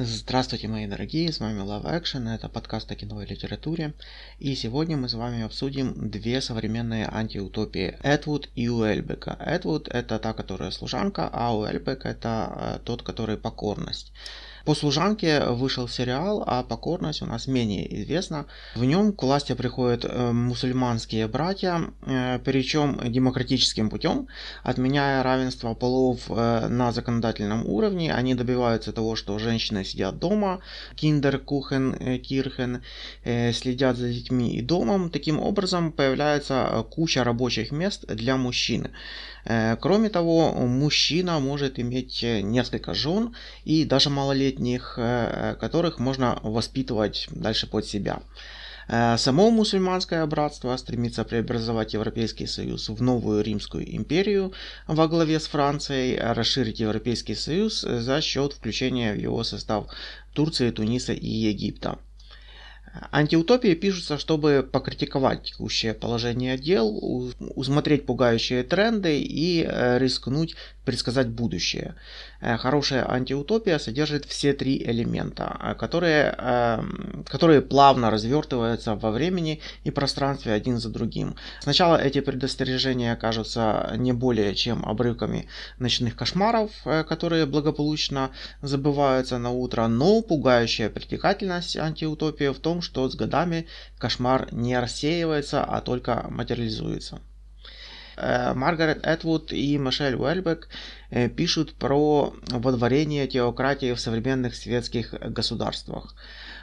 Здравствуйте, мои дорогие, с вами Love Action, это подкаст о кино и литературе, и сегодня мы с вами обсудим две современные антиутопии, Эдвуд и Уэльбека. Эдвуд это та, которая служанка, а Уэльбек это э, тот, который покорность. По служанке вышел сериал, а покорность у нас менее известна. В нем к власти приходят э, мусульманские братья, э, причем демократическим путем, отменяя равенство полов э, на законодательном уровне. Они добиваются того, что женщины сидят дома, киндер, кухен, кирхен, следят за детьми и домом. Таким образом появляется куча рабочих мест для мужчин. Кроме того, мужчина может иметь несколько жен и даже малолетних э, которых можно воспитывать дальше под себя. Э, само мусульманское братство стремится преобразовать Европейский Союз в новую Римскую империю во главе с Францией, расширить Европейский Союз за счет включения в его состав Турции, Туниса и Египта. Антиутопии пишутся, чтобы покритиковать текущее положение дел, усмотреть пугающие тренды и э, рискнуть предсказать будущее. Э, хорошая антиутопия содержит все три элемента, э, которые, которые плавно развертываются во времени и пространстве один за другим. Сначала эти предостережения кажутся не более чем обрывками ночных кошмаров, которые благополучно забываются на утро, но пугающая притекательность антиутопии в том, что с годами кошмар не рассеивается, а только материализуется. Э, Маргарет Этвуд и Мишель Уэльбек э, пишут про водворение теократии в современных светских государствах.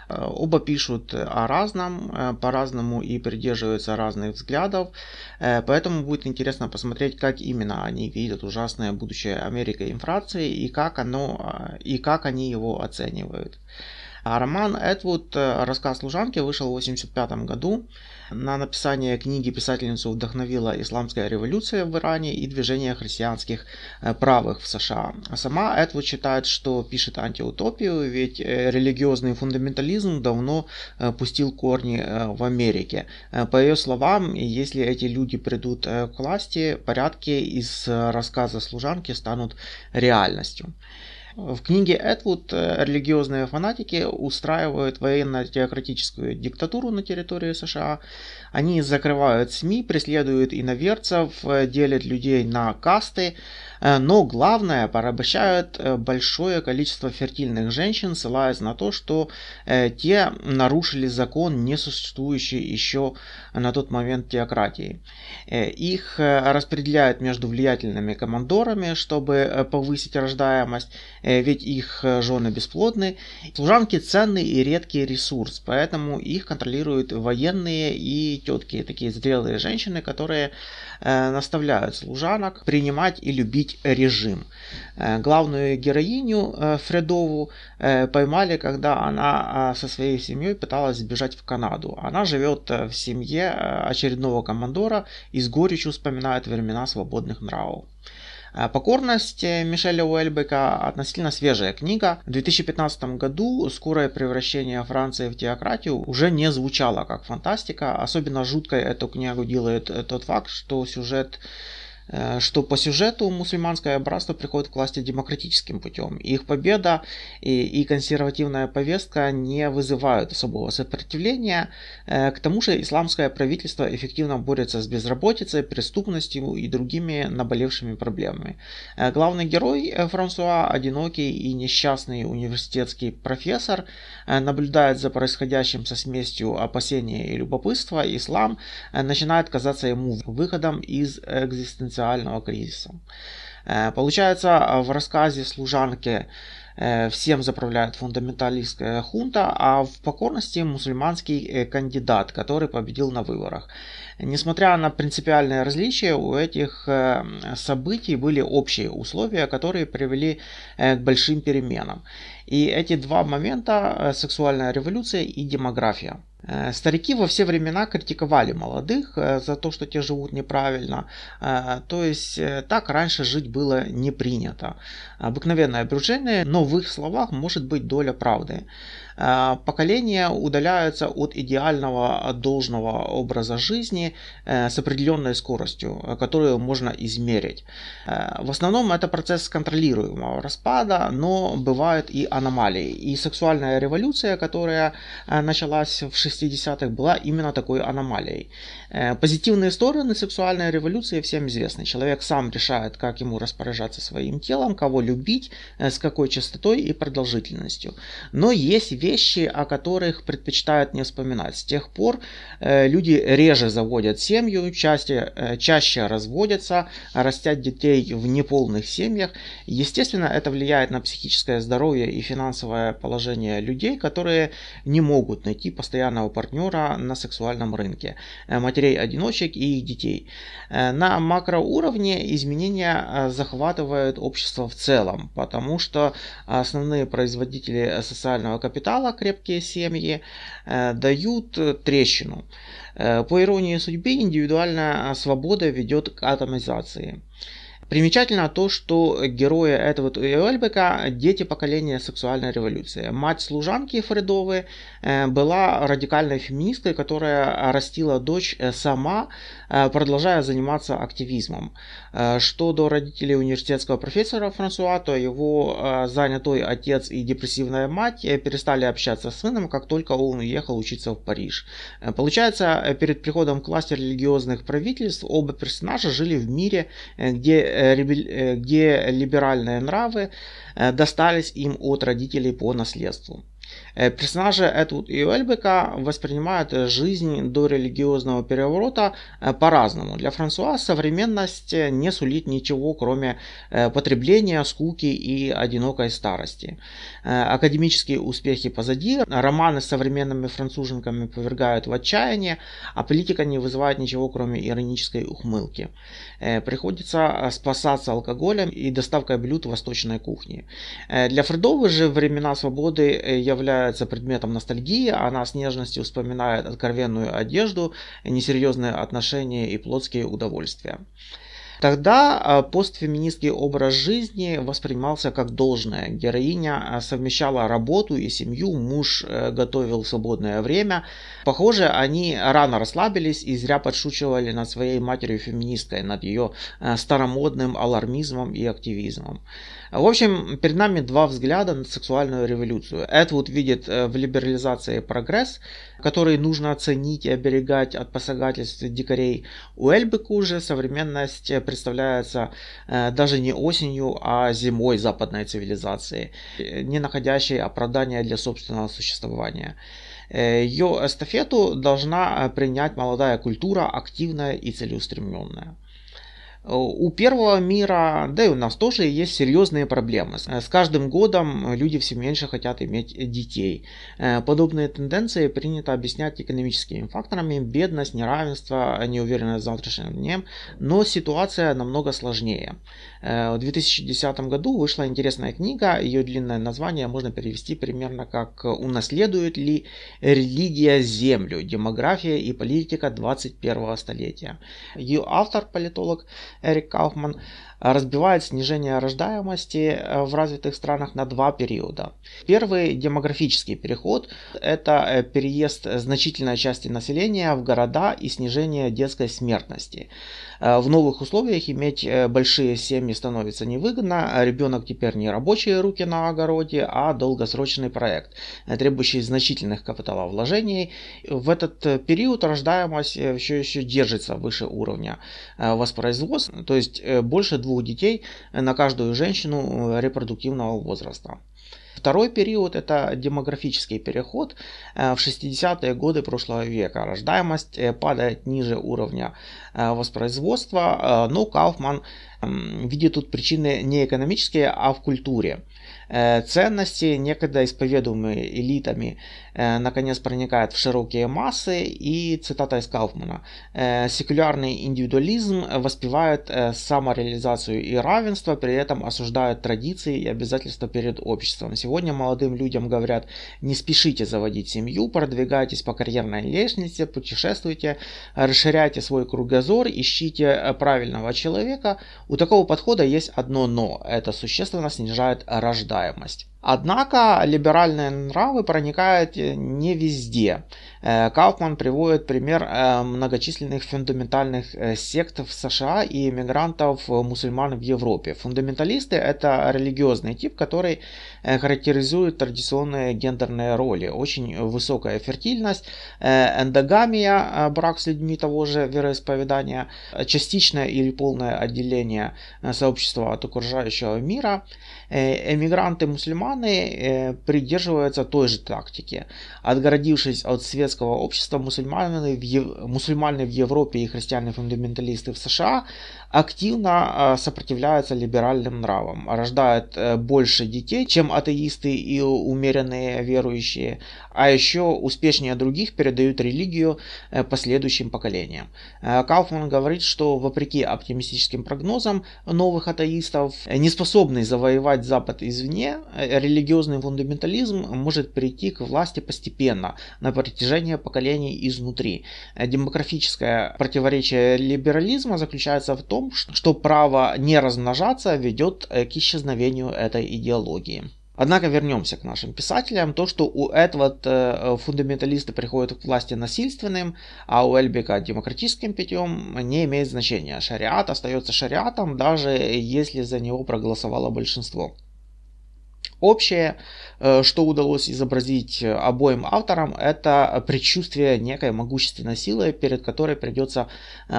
Э, оба пишут о разном, по-разному и придерживаются разных взглядов, поэтому будет интересно посмотреть, как именно они видят ужасное будущее Америки инфрации и как, оно, и как они его оценивают. А роман Эдвуд «Рассказ служанки» вышел в 1985 году. На написание книги писательницу вдохновила исламская революция в Иране и движение христианских э, правых в США. Сама Эдвуд считает, что пишет антиутопию, ведь э, религиозный фундаментализм давно э, пустил корни в Америке. По ее словам, если эти люди придут к власти, порядки из рассказа служанки станут реальностью. В книге Эдвуд э, религиозные фанатики устраивают военно-теократическую диктатуру на территории США. Они закрывают СМИ, преследуют иноверцев, э, делят людей на касты, Э, но главное, порабощают большое количество фертильных женщин, ссылаясь на то, что те нарушили закон, не существующий еще на тот момент теократии. Их распределяют между влиятельными командорами, чтобы повысить рождаемость, ведь их жены бесплодны. Служанки ценный и редкий ресурс, поэтому их контролируют военные и тетки, такие зрелые женщины, которые наставляют служанок принимать и любить режим. Э, главную героиню э, Фредову э, поймали, когда она со своей семьей пыталась сбежать в Канаду. Она живет в семье очередного командора и с горечью вспоминает времена свободных нравов. Покорность Мишеля Уэльбека относительно свежая книга. В 2015 году скорое превращение Франции в теократию уже не звучало как фантастика. Особенно жуткой эту книгу делает тот факт, что сюжет Э, что по сюжету мусульманское братство приходит к власти демократическим путем. Их победа и, и консервативная повестка не вызывают особого сопротивления. Э, к тому же исламское правительство эффективно борется с безработицей, преступностью и другими наболевшими проблемами. Э, главный герой Франсуа, одинокий и несчастный университетский профессор, наблюдает за происходящим со смесью опасения и любопытства. Ислам начинает казаться ему выходом из экзистенциального экзистенциального кризиса. Э, получается, в рассказе служанки э, всем заправляет фундаменталистская хунта, а в покорности мусульманский э, кандидат, который победил на выборах. Несмотря на принципиальные различия, у этих событий были общие условия, которые привели к большим переменам. И эти два момента, сексуальная революция и демография. Э, старики во все времена критиковали молодых э, за то, что те живут неправильно. Э, то есть так раньше жить было не принято. Обыкновенное брюжение, но в их словах может быть доля правды. Э, поколения удаляются от идеального должного образа жизни э, с определенной скоростью, э, которую можно измерить. В основном это процесс контролируемого распада, но бывают и аномалией. И сексуальная революция, которая началась в 60-х, была именно такой аномалией. Позитивные стороны сексуальной революции всем известны. Человек сам решает, как ему распоряжаться своим телом, кого любить, с какой частотой и продолжительностью. Но есть вещи, о которых предпочитают не вспоминать. С тех пор люди реже заводят семью, чаще, чаще разводятся, растят детей в неполных семьях. Естественно, это влияет на психическое здоровье и финансовое положение людей, которые не могут найти постоянного партнера на сексуальном рынке, э, матерей-одиночек и их детей. Э, на макроуровне изменения э, захватывают общество в целом, потому что основные производители социального капитала, крепкие семьи, дают трещину. По иронии судьбы, индивидуальная свобода ведет к атомизации. Примечательно то, что герои этого Уэльбека – дети поколения сексуальной революции. Мать служанки Фредовой э, была радикальной феминисткой, которая растила дочь э, сама, э, продолжая заниматься активизмом. Что до родителей университетского профессора Франсуа, то его занятой отец и депрессивная мать перестали общаться с сыном, как только он уехал учиться в Париж. Получается, перед приходом к власти религиозных правительств оба персонажа жили в мире, где Э, э, где либеральные нравы э, достались им от родителей по наследству. Э, персонажи Эдвуд и Уэльбека воспринимают жизнь до религиозного переворота э, по-разному. Для Франсуа современность не сулит ничего, кроме э, потребления, скуки и одинокой старости. Академические успехи позади, романы с современными француженками повергают в отчаяние, а политика не вызывает ничего, кроме иронической ухмылки. Приходится спасаться алкоголем и доставкой блюд восточной кухни. Для Фредовы же времена свободы являются является предметом ностальгии, она с нежностью вспоминает откровенную одежду, несерьезные отношения и плотские удовольствия. Тогда а, постфеминистский образ жизни воспринимался как должное. Героиня а, совмещала работу и семью, муж э, готовил свободное время. Похоже, они рано расслабились и зря подшучивали над своей матерью-феминисткой, над ее э, старомодным алармизмом и активизмом. В общем, перед нами два взгляда на сексуальную революцию. Эдвуд видит э, в либерализации прогресс, который нужно оценить и оберегать от посягательств дикарей. У Эльбеку же современность представляется э, даже не осенью, а зимой западной цивилизации, не находящей оправдания для собственного существования. Э, ее эстафету должна принять молодая культура, активная и целеустремленная. У первого мира, да и у нас тоже есть серьезные проблемы. С каждым годом люди все меньше хотят иметь детей. Э, подобные тенденции принято объяснять экономическими факторами, бедность, неравенство, неуверенность в завтрашнем дне, но ситуация намного сложнее. Э, в 2010 году вышла интересная книга, ее длинное название можно перевести примерно как «Унаследует ли религия Землю? Демография и политика 21 столетия». Ее автор, политолог Эрик Кауфман, разбивает снижение рождаемости э, в развитых странах на два периода. Первый демографический переход – это э, переезд значительной части населения в города и снижение детской смертности. Э, в новых условиях иметь большие семьи становится невыгодно, ребенок теперь не рабочие руки на огороде, а долгосрочный проект, требующий значительных капиталовложений. В этот период рождаемость все еще держится выше уровня воспроизводства, то есть больше двух детей на каждую женщину э, репродуктивного возраста. Второй период – это демографический переход. Э, в 60-е годы прошлого века рождаемость э, падает ниже уровня воспроизводства, но Кауфман видит тут причины не экономические, а в культуре. Э, ценности, некогда исповедуемые элитами, э, наконец проникают в широкие массы и, цитата из Кауфмана, «Э, секулярный индивидуализм воспевает самореализацию и равенство, при этом осуждают традиции и обязательства перед обществом. Сегодня молодым людям говорят, не спешите заводить семью, продвигайтесь по карьерной лестнице, путешествуйте, расширяйте свой кругозор, ищите правильного человека. У такого подхода есть одно но, это существенно снижает рождаемость. Однако либеральные нравы проникают не везде. Э, Кауфман приводит пример э, многочисленных фундаментальных э, сект в США и иммигрантов мусульман в Европе. Фундаменталисты – это религиозный тип, который характеризует традиционные гендерные роли. Очень высокая фертильность, эндогамия, брак с людьми того же вероисповедания, частичное или полное отделение сообщества от окружающего мира. Эмигранты-мусульманы придерживаются той же тактики. Отгородившись от светского общества мусульмане в, Ев... мусульмане в Европе и христиане-фундаменталисты в США активно а, сопротивляются либеральным нравам, рождают э, больше детей, чем атеисты и умеренные верующие, а еще успешнее других передают религию э, последующим поколениям. Э, Кауфман говорит, что вопреки оптимистическим прогнозам новых атеистов, не способный завоевать Запад извне, религиозный фундаментализм может прийти к власти постепенно, на протяжении поколений изнутри. Демографическое противоречие либерализма заключается в том, том, что право не размножаться ведет э, к исчезновению этой идеологии. Однако вернемся к нашим писателям. То, что у этого э, фундаменталисты приходят к власти насильственным, а у Эльбека демократическим путем, не имеет значения. Шариат остается шариатом, даже если за него проголосовало большинство. Общее, э, что удалось изобразить обоим авторам, это предчувствие некой могущественной силы, перед которой придется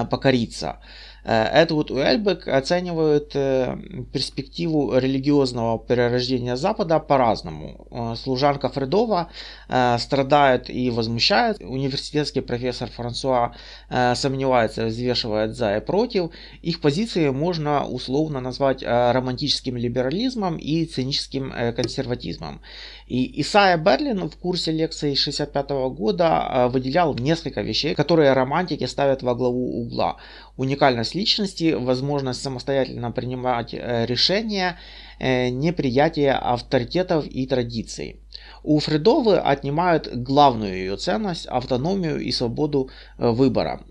покориться. Эдвуд Уэльбек оценивает э, перспективу религиозного перерождения Запада по-разному. Э, служанка Фредова э, страдает и возмущает. Университетский профессор Франсуа сомневается, взвешивает за и против. Их позиции можно условно назвать романтическим либерализмом и циническим консерватизмом. И Исайя Берлин в курсе лекций 65 года выделял несколько вещей, которые романтики ставят во главу угла уникальность личности, возможность самостоятельно принимать э, решения, э, неприятие авторитетов и традиций. У Фредовы отнимают главную ее ценность – автономию и свободу э, выбора.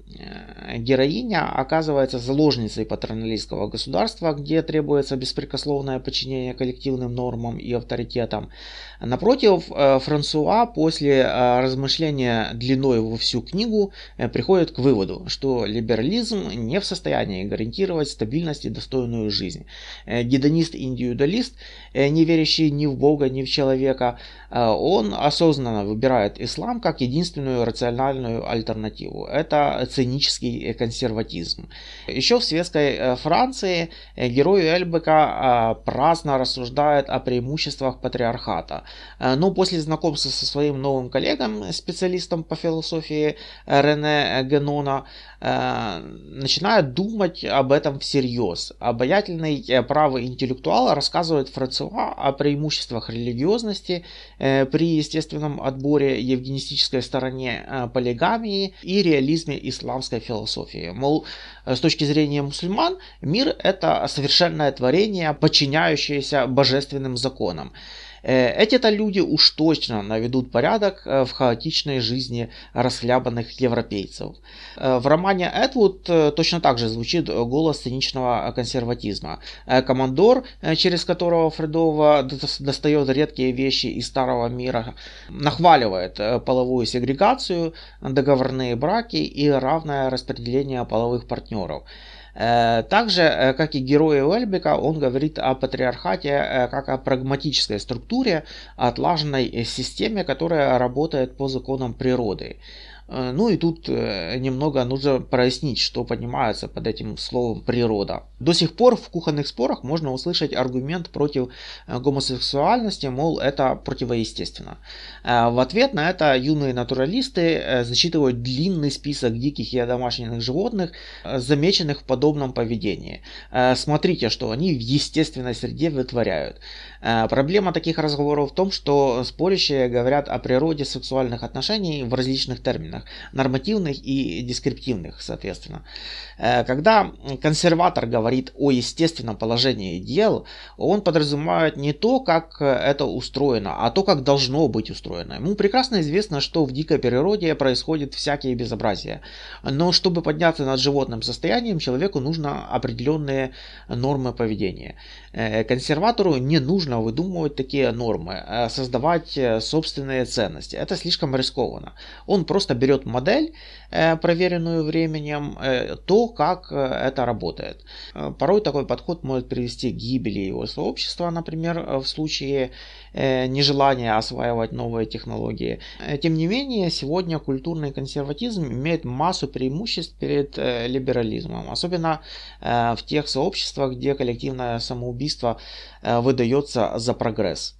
Героиня оказывается заложницей патерналистского государства, где требуется беспрекословное подчинение коллективным нормам и авторитетам. Напротив, э, Франсуа после э, размышления длиной во всю книгу э, приходит к выводу, что либерализм не в состоянии гарантировать стабильность и достойную жизнь. Гедонист-индивидуалист, не верящий ни в Бога, ни в человека, он осознанно выбирает ислам как единственную рациональную альтернативу. Это цинический консерватизм. Еще в светской Франции герой Эльбека праздно рассуждает о преимуществах патриархата. Э, но после знакомства со своим новым коллегом, специалистом по философии э, Рене Генона, э, начинает думать об этом всерьез. Обаятельный правый интеллектуал рассказывает Франсуа о преимуществах религиозности при естественном отборе, евгенистической стороне полигамии и реализме исламской философии. Мол, с точки зрения мусульман, мир это совершенное творение, подчиняющееся божественным законам. Э, эти-то люди уж точно наведут порядок э, в хаотичной жизни расхлябанных европейцев. Э, в романе Эдвуд точно так же звучит голос циничного консерватизма. Командор, через которого Фредова достает редкие вещи из старого мира, нахваливает половую сегрегацию, договорные браки и равное распределение половых партнеров. Э, также, э, как и герои Уэльбека, он говорит о патриархате э, как о прагматической структуре, отлаженной системе, которая работает по законам природы. Э, ну и тут э, немного нужно прояснить, что понимается под этим словом природа. До сих пор в кухонных спорах можно услышать аргумент против э, гомосексуальности, мол, это противоестественно. В ответ на это юные натуралисты зачитывают длинный список диких и домашних животных, замеченных в подобном поведении. Смотрите, что они в естественной среде вытворяют. Проблема таких разговоров в том, что спорящие говорят о природе сексуальных отношений в различных терминах конкретных, нормативных и дескриптивных, соответственно. Э, когда консерватор говорит о естественном положении дел, он подразумевает не то, как это устроено, а то, как должно быть устроено. Ему прекрасно известно, что в дикой природе происходит всякие безобразия. Но чтобы подняться над животным состоянием, человеку нужно определенные нормы поведения. Э, консерватору не нужно выдумывать такие нормы, а создавать э, собственные ценности. Это слишком рискованно. Он просто берет модель, э, проверенную временем, то, как это работает. Порой такой подход может привести к гибели его сообщества, например, в случае нежелания осваивать новые технологии. Тем не менее, сегодня культурный консерватизм имеет массу преимуществ перед либерализмом, особенно в тех сообществах, где коллективное самоубийство выдается за прогресс.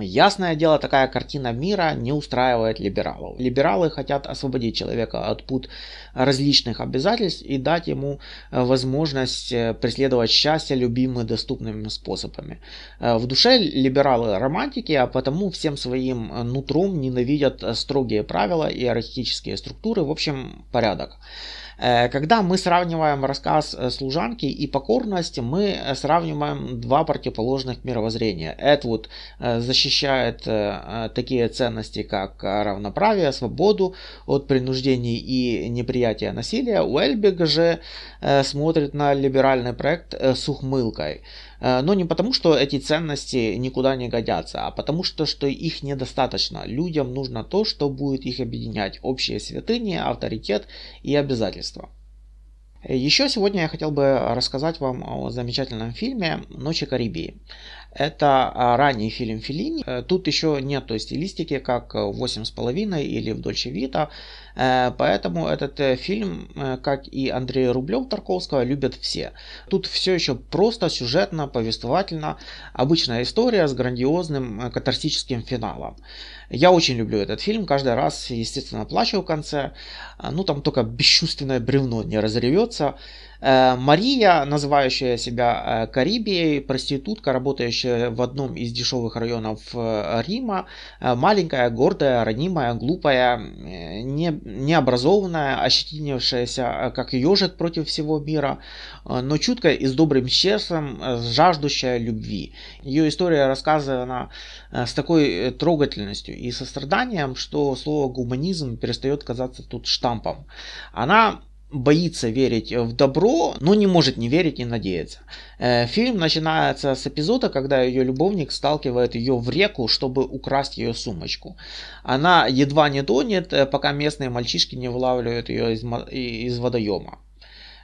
Ясное дело, такая картина мира не устраивает либералов. Либералы хотят освободить человека от пут различных обязательств и дать ему э, возможность э, преследовать счастье любимыми доступными способами. Э, в душе либералы романтики, а потому всем своим нутром ненавидят строгие правила и иерархические структуры, в общем, порядок. Э, когда мы сравниваем рассказ э, служанки и покорность, мы э, сравниваем два противоположных мировоззрения. Эдвуд защищает такие ценности, как равноправие, свободу от принуждений и неприятия насилия. Уэльбиг же смотрит на либеральный проект с ухмылкой. Э, но не потому, что эти ценности никуда не годятся, а потому что, что их недостаточно. Людям нужно то, что будет их объединять. Общие святыни, авторитет и обязательства. Еще сегодня я хотел бы рассказать вам о замечательном фильме «Ночи Карибии». Это а, ранний фильм Филини. Э, тут еще нет той стилистики, как «Восемь с половиной» или «В Дольче Вита». Э, поэтому этот э, фильм, как и Андрей Рублев Тарковского, любят все. Тут все еще просто, сюжетно, повествовательно. Обычная история с грандиозным катарсическим финалом. Я очень люблю этот фильм, каждый раз, естественно, плачу в конце. Ну, там только бесчувственное бревно не разревется. Э, Мария, называющая себя э, Карибией, проститутка, работающая в одном из дешевых районов э, Рима, маленькая, гордая, ранимая, глупая, не, необразованная, ощетинившаяся как ежик против всего мира, но чуткая и с добрым сердцем, жаждущая любви. Ее история рассказана с такой трогательностью и состраданием, что слово гуманизм перестает казаться тут штампом. Она боится верить в добро, но не может не верить и надеяться. Э, фильм начинается с эпизода, когда ее любовник сталкивает ее в реку, чтобы украсть ее сумочку. Она едва не тонет, э, пока местные мальчишки не вылавливают ее из, из водоема.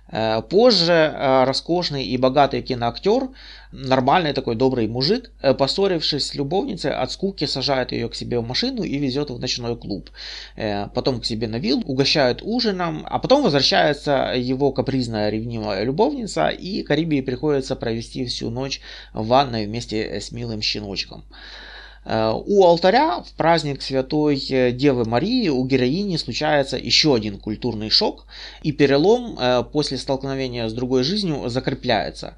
Э, позже э, роскошный и богатый киноактер, нормальный такой добрый мужик, э, поссорившись с любовницей, от скуки сажает ее к себе в машину и везет в ночной клуб. Потом к себе на вилл, угощают ужином, а потом возвращается его капризная ревнивая любовница, и Карибии приходится провести всю ночь в ванной вместе с милым щеночком. Э, у алтаря в праздник Святой э, Девы Марии у героини случается еще один культурный шок, и перелом э, после столкновения с другой жизнью закрепляется.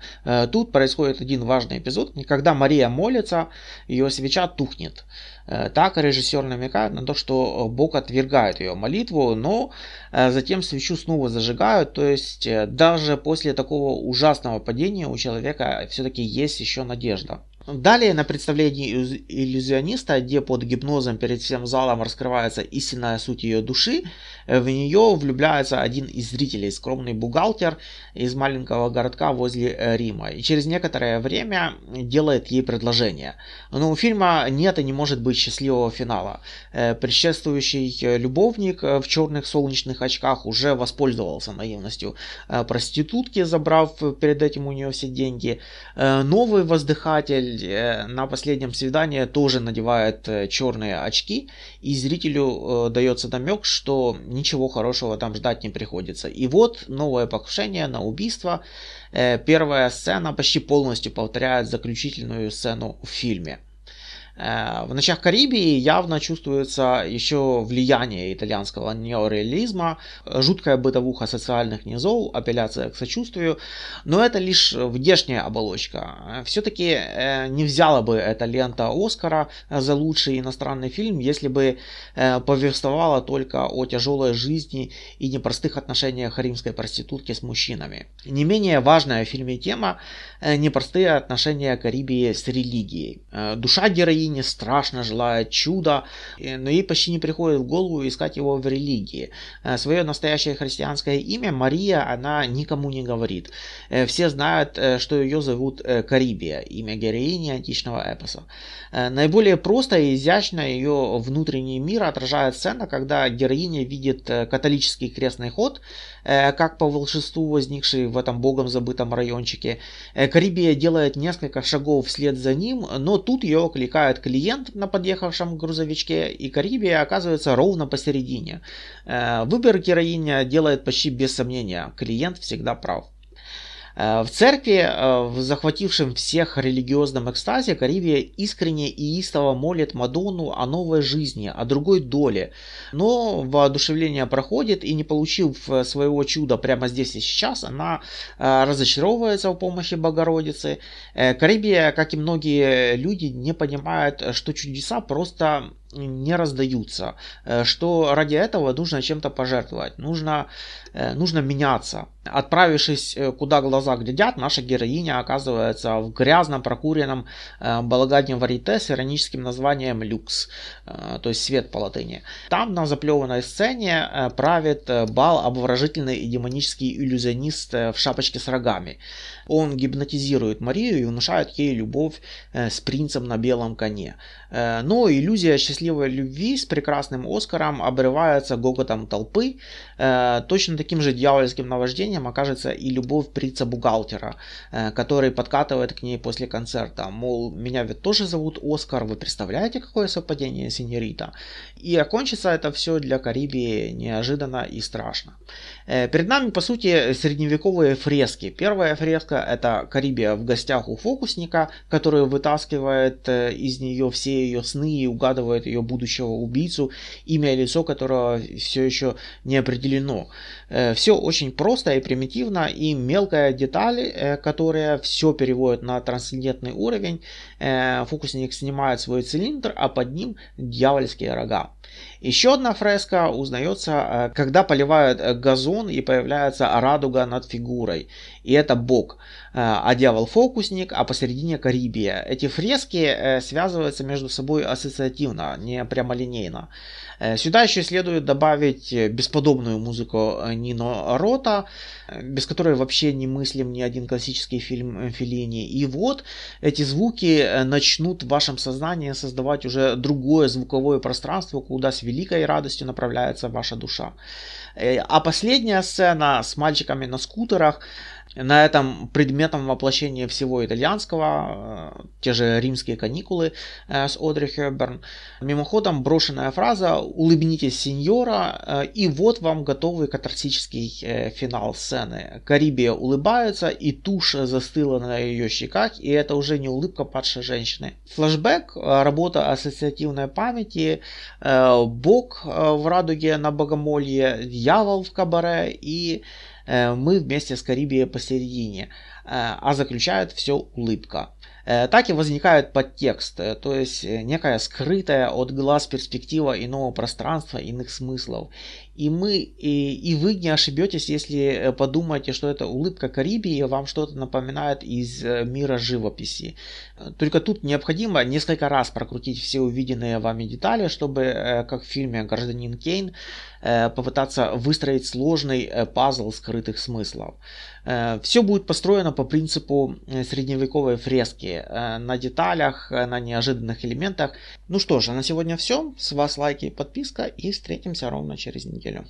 Тут происходит один важный эпизод, когда Мария молится, ее свеча тухнет. Так режиссер намекает на то, что Бог отвергает ее молитву, но затем свечу снова зажигают, то есть даже после такого ужасного падения у человека все-таки есть еще надежда. Далее на представлении иллюзиониста, где под гипнозом перед всем залом раскрывается истинная суть ее души, в нее влюбляется один из зрителей, скромный бухгалтер из маленького городка возле э, Рима. И через некоторое время делает ей предложение. Но у фильма нет и не может быть счастливого финала. Э, предшествующий любовник в черных солнечных очках уже воспользовался наивностью проститутки, забрав перед этим у нее все деньги. Э, новый воздыхатель Э, на последнем свидании тоже надевает э, черные очки, и зрителю э, дается намек, что ничего хорошего там ждать не приходится. И вот новое покушение на убийство. Первая сцена почти полностью повторяет заключительную сцену в фильме. В «Ночах Карибии» явно чувствуется еще влияние итальянского неореализма, жуткая бытовуха социальных низов, апелляция к сочувствию, но это лишь внешняя оболочка. Все-таки не взяла бы эта лента Оскара за лучший иностранный фильм, если бы повествовала только о тяжелой жизни и непростых отношениях римской проститутки с мужчинами. Не менее важная в фильме тема – непростые отношения Карибии с религией. Душа героини страшно желает чуда, но ей почти не приходит в голову искать его в религии. Свое настоящее христианское имя Мария она никому не говорит. Все знают, что ее зовут Карибия, имя героини античного эпоса. Наиболее просто и изящно ее внутренний мир отражает сцена, когда героиня видит католический крестный ход, как по волшебству возникший в этом богом забытом райончике. Карибия делает несколько шагов вслед за ним, но тут ее окликает клиент на подъехавшем грузовичке, и Карибия оказывается ровно посередине. Э, выбор героиня делает почти без сомнения, клиент всегда прав. Э, в церкви, э, в захватившем всех религиозном экстазе, Карибия искренне и истово молит Мадонну о новой жизни, о другой доле. Но воодушевление проходит, и не получив э, своего чуда прямо здесь и сейчас, она разочаровывается в помощи Богородицы. Карибия, как и многие люди, не понимает, что чудеса просто не раздаются, э, что ради этого нужно чем-то пожертвовать, нужно, э, нужно меняться. Отправившись э, куда глаза глядят, наша героиня оказывается в грязном прокуренном балагане варите с ироническим названием «Люкс», то есть «Свет» по латыни. Там на заплеванной сцене правит бал обворожительный и демонический иллюзионист в шапочке с рогами. Он гипнотизирует Марию и внушает ей любовь с принцем на белом коне. Но иллюзия счастливого счастливой любви с прекрасным Оскаром обрывается гоготом толпы. Э, точно таким же дьявольским наваждением окажется и любовь прица-бухгалтера, э, который подкатывает к ней после концерта. Мол, меня ведь тоже зовут Оскар, вы представляете, какое совпадение, синьорита? И окончится это все для Карибии неожиданно и страшно. Э, перед нами, по сути, средневековые фрески. Первая фреска – это Карибия в гостях у фокусника, который вытаскивает из нее все ее сны и угадывает ее будущего убийцу, имя и лицо которого все еще не определено. Э, все очень просто и примитивно, и мелкая деталь, э, которая все переводит на трансцендентный уровень. Э, фокусник снимает свой цилиндр, а под ним дьявольские рога. Еще одна фреска узнается, когда поливают газон и появляется радуга над фигурой. И это бог. А дьявол фокусник, а посередине Карибия. Эти фрески связываются между собой ассоциативно, не прямолинейно. Сюда еще следует добавить бесподобную музыку Нино Рота, без которой вообще не мыслим ни один классический фильм Феллини. И вот эти звуки э, начнут в вашем сознании создавать уже другое звуковое пространство, куда с великой радостью направляется ваша душа. Э, а последняя сцена с мальчиками на скутерах на этом предметом воплощения всего итальянского, э, те же римские каникулы э, с Одри Хёберн. Мимоходом брошенная фраза «Улыбнитесь, сеньора», э, и вот вам готовый катарсический финал сцены. Карибия улыбается, и тушь застыла на ее щеках, и это уже не улыбка падшей женщины. Флэшбэк, работа ассоциативной памяти, Бог в радуге на богомолье, дьявол в кабаре и мы вместе с Карибией посередине, э, а заключает все улыбка. Э, так и возникает подтекст, то есть некая скрытая от глаз перспектива иного пространства, иных смыслов. И мы, и, и вы не ошибетесь, если подумаете, что это улыбка Карибии вам что-то напоминает из мира живописи. Только тут необходимо несколько раз прокрутить все увиденные вами детали, чтобы, как в фильме «Гражданин Кейн», Э, попытаться выстроить сложный э, пазл скрытых смыслов. Э, Все будет построено по принципу средневековой фрески, на деталях, на неожиданных элементах. Ну что ж, а на сегодня все. С вас лайки подписка и встретимся ровно через неделю.